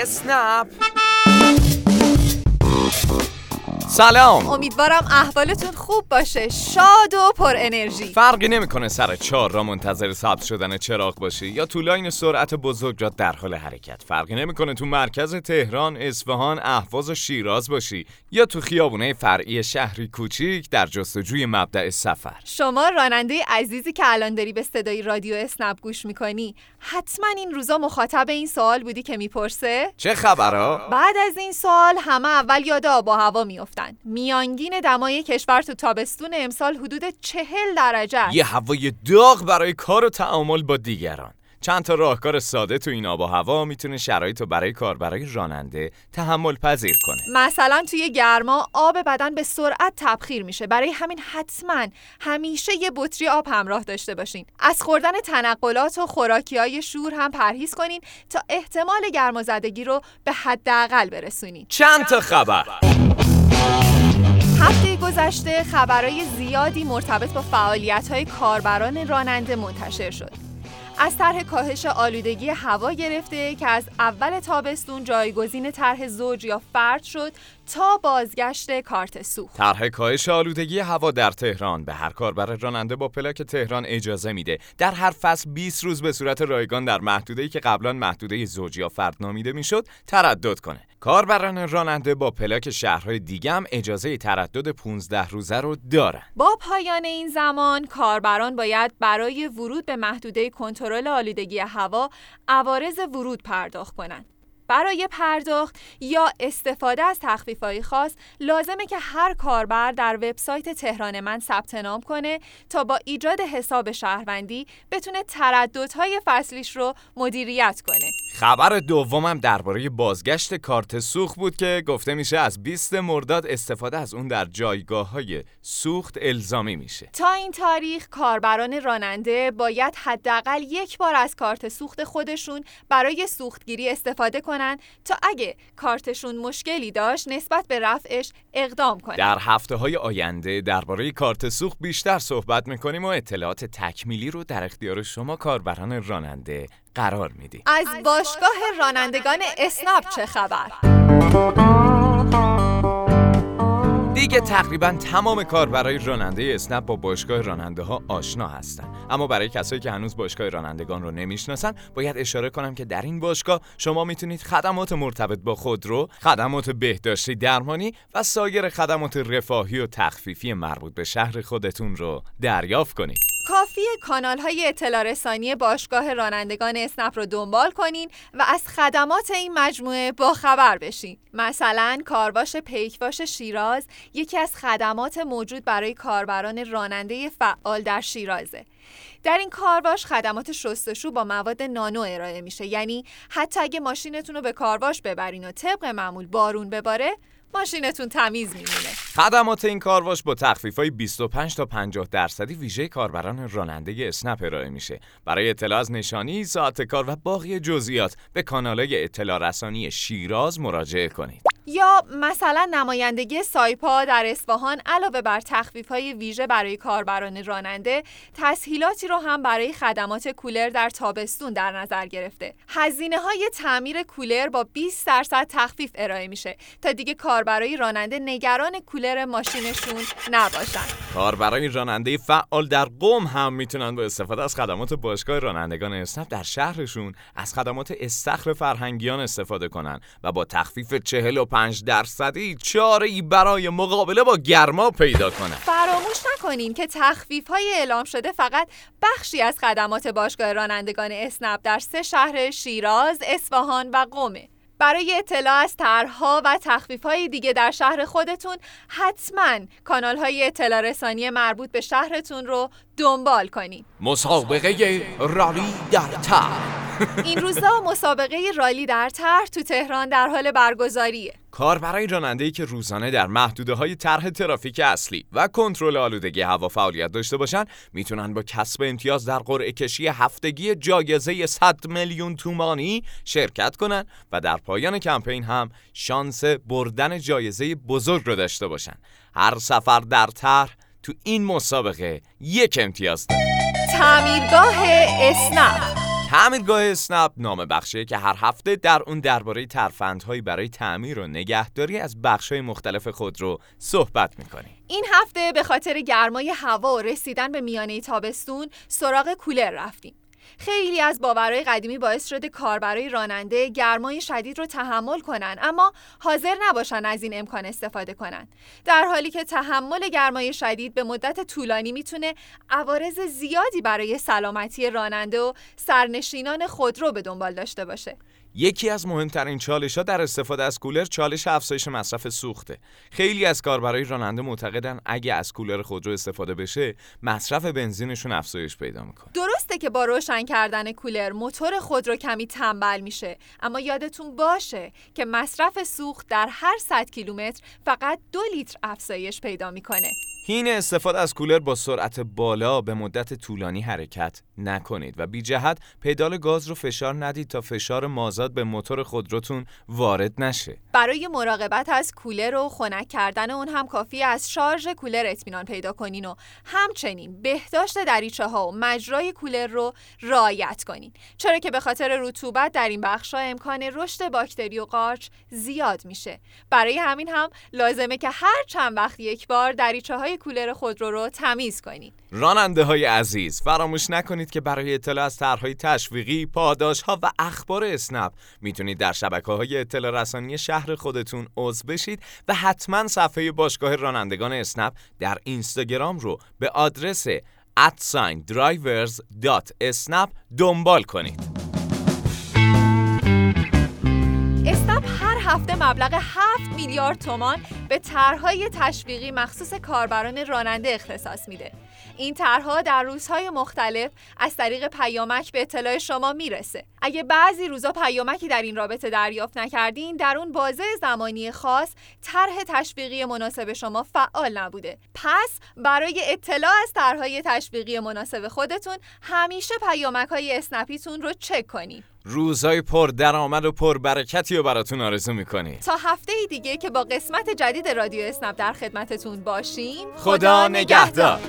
اسنپ سلام. امیدوارم احوالتون خوب باشه. شاد و پر انرژی. فرقی نمی‌کنه سر چهارراه منتظر سبز شدن چراغ باشی یا تو لاین سرعت بزرگراه در حال حرکت. فرقی نمی‌کنه تو مرکز تهران اصفهان اهواز و شیراز باشی یا تو خیابون فرعی شهری کوچیک در جستجوی مبدأ سفر. شما راننده عزیزی که الان داری به صدای رادیو اسنپ گوش می‌کنی حتما این روزا مخاطب این سوال بودی که می‌پرسه؟ چه خبرها؟ بعد از این سوال همه اول یاد آب و هوا میافتن. میانگین دمای کشور تو تابستون امسال حدود چهل درجه است. یه هوای داغ برای کار و تعامل با دیگران. چند تا راهکار ساده تو این آب و هوا می‌تونه شرایط رو برای کار برای راننده تحمل پذیر کنه. مثلا توی گرما آب بدن به سرعت تبخیر میشه. برای همین حتما همیشه یه بطری آب همراه داشته باشین. از خوردن تنقلات و خوراکی های شور هم پرهیز کنین تا احتمال گرمازدگی رو به حداقل برسونین. چند تا خبر؟ هفته گذشته خبرهای زیادی مرتبط با فعالیت‌های کاربران راننده منتشر شد. از طرح کاهش آلودگی هوا گرفته که از اول تابستون جایگزین طرح زوج یا فرد شد تا بازگشت کارت سوخت. طرح کاهش آلودگی هوا در تهران به هر کاربر راننده با پلاک تهران اجازه میده در هر فصل 20 روز به صورت رایگان در محدوده‌ای که قبلا محدوده زوج یا فرد نامیده می‌شد تردد کنه. کاربران راننده با پلاک شهرهای دیگه هم اجازه تردد 15 روزه رو دارن. با پایان این زمان کاربران باید برای ورود به محدوده کنترل آلودگی هوا عوارض ورود پرداخت کنند. برای پرداخت یا استفاده از تخفیف‌های خاص لازمه که هر کاربر در وبسایت تهران من ثبت نام کنه تا با ایجاد حساب شهروندی بتونه ترددهای فصلیش رو مدیریت کنه. خبر دومم درباره بازگشت کارت سوخت بود که گفته میشه از 20 مرداد استفاده از اون در جایگاه های سوخت الزامی میشه. تا این تاریخ کاربران راننده باید حداقل یک بار از کارت سوخت خودشون برای سوختگیری استفاده کنن تا اگه کارتشون مشکلی داشت نسبت به رفعش اقدام کنن. در هفته های آینده درباره کارت سوخت بیشتر صحبت می‌کنیم و اطلاعات تکمیلی رو در اختیار شما کاربران راننده قرار میدیم. از باشگاه رانندگان اسناب چه خبر؟ دیگه تقریبا تمام کار برای راننده اسنپ با باشگاه راننده ها آشنا هستن. اما برای کسایی که هنوز باشگاه رانندگان رو نمی‌شناسن باید اشاره کنم که در این باشگاه شما می‌تونید خدمات مرتبط با خودرو خدمات بهداشتی درمانی و سایر خدمات رفاهی و تخفیفی مربوط به شهر خودتون رو دریافت کنید. کافی کانال های اطلاع رسانی باشگاه رانندگان اسنپ رو دنبال کنین و از خدمات این مجموعه با خبر بشین. مثلا کارواش پیکواش شیراز یکی از خدمات موجود برای کاربران راننده فعال در شیرازه. در این کارواش خدمات شستشو با مواد نانو ارائه میشه یعنی حتی اگه ماشینتون رو به کارواش ببرین و طبق معمول بارون بباره ماشینتون تمیز میمونه. خدمات این کارواش با تخفیف های 25 تا 50 درصدی ویژه کاربران راننده اسنپ ارائه میشه. برای اطلاع از نشانی ساعت کار و باقی جزئیات به کانال اطلاع رسانی شیراز مراجعه کنید. یا مثلا نمایندگی سایپا در اصفهان علاوه بر تخفیف های ویژه برای کاربران راننده تسهیلاتی رو هم برای خدمات کولر در تابستون در نظر گرفته. هزینه های تعمیر کولر با 20 درصد تخفیف ارائه میشه تا دیگه کاربرای راننده نگران کولر ماشینشون نباشن. کاربرای راننده فعال در قم هم می‌تونن با استفاده از خدمات باشگاه رانندگان اسنپ در شهرشون از خدمات استخر فرهنگیان استفاده کنن و با تخفیف 45 درصدی چاره ای برای مقابله با گرما پیدا کنن فراموش نکنین که تخفیف های اعلام شده فقط بخشی از خدمات باشگاه رانندگان اسنپ در سه شهر شیراز، اصفهان و قمه. برای اطلاع از طرحها و های دیگه در شهر خودتون حتما کانال های اطلاع رسانی مربوط به شهرتون رو دنبال کنید. مسابقه رالی در طرح این روزا مسابقه رالی در طرح تو تهران در حال برگزاریه. کار برای راننده‌ای که روزانه در محدوده های طرح ترافیک اصلی و کنترل آلودگی هوا فعالیت داشته باشند می‌تونن با کسب امتیاز در قرعه کشی هفتگی جایزه 100 میلیون تومانی شرکت کنند و در پایان کمپین هم شانس بردن جایزه بزرگ رو داشته باشن. هر سفر در طرح تو این مسابقه یک امتیاز. داره تعمیرگاه اسنپ. تعمیرگاه اسنپ نام بخشیه که هر هفته در اون درباره ترفندهایی برای تعمیر و نگهداری از بخشهای مختلف خود رو صحبت می‌کنیم. این هفته به خاطر گرمای هوا و رسیدن به میانه تابستون سراغ کولر رفتیم. خیلی از باورهای قدیمی باعث شده کاربرای راننده گرمای شدید رو تحمل کنن اما حاضر نباشن از این امکان استفاده کنن. در حالی که تحمل گرمای شدید به مدت طولانی می‌تونه عوارض زیادی برای سلامتی راننده و سرنشینان خودرو به دنبال داشته باشه. یکی از مهمترین چالش ها در استفاده از کولر چالش افزایش مصرف سوخته. خیلی از کاربرای راننده معتقدن اگه از کولر خودرو استفاده بشه، مصرف بنزینشون افزایش پیدا می‌کنه. درسته که با روشن کردن کولر موتور خودرو کمی تنبل میشه، اما یادتون باشه که مصرف سوخت در هر 100 کیلومتر فقط دو لیتر افزایش پیدا می‌کنه. حین استفاده از کولر با سرعت بالا به مدت طولانی حرکت نکنید و بی جهت پدال گاز رو فشار ندید تا فشار مازاد به موتور خودروتون وارد نشه. برای مراقبت از کولر و خنک کردن اون هم کافی از شارژ کولر اطمینان پیدا کنین و همچنین بهداشت دریچه ها و مجرای کولر رو رعایت کنین چرا که به خاطر رطوبت در این بخش امکان رشد باکتری و قارچ زیاد میشه. برای همین هم لازمه که هر چند وقت یک بار دریچه های کولر خودرو رو تمیز کنید. راننده های عزیز فراموش نکنید که برای اطلاع از طرحهای تشویقی، پاداش ها و اخبار اسنپ می‌تونید در شبکه های اطلاع رسانی شهر خودتون عضو بشید و حتما صفحه باشگاه رانندگان اسنپ در اینستاگرام رو به آدرس drivers.snap دنبال کنید. هفته مبلغ 7 میلیارد تومان به طرحهای تشویقی مخصوص کاربران راننده اختصاص میده. این طرحها در روزهای مختلف از طریق پیامک به اطلاع شما می‌رسه. اگه بعضی روزا پیامکی در این رابطه دریافت نکردین، در اون بازه زمانی خاص طرح تشویقی مناسب شما فعال نبوده. پس برای اطلاع از طرحهای تشویقی مناسب خودتون همیشه پیامک های اسنپیتون رو چک کنید. روزای پر درآمد و پر برکتی رو براتون آرزو می‌کنی تا هفته دیگه که با قسمت جدید رادیو اسنپ در خدمتتون باشیم. خدا نگهدار.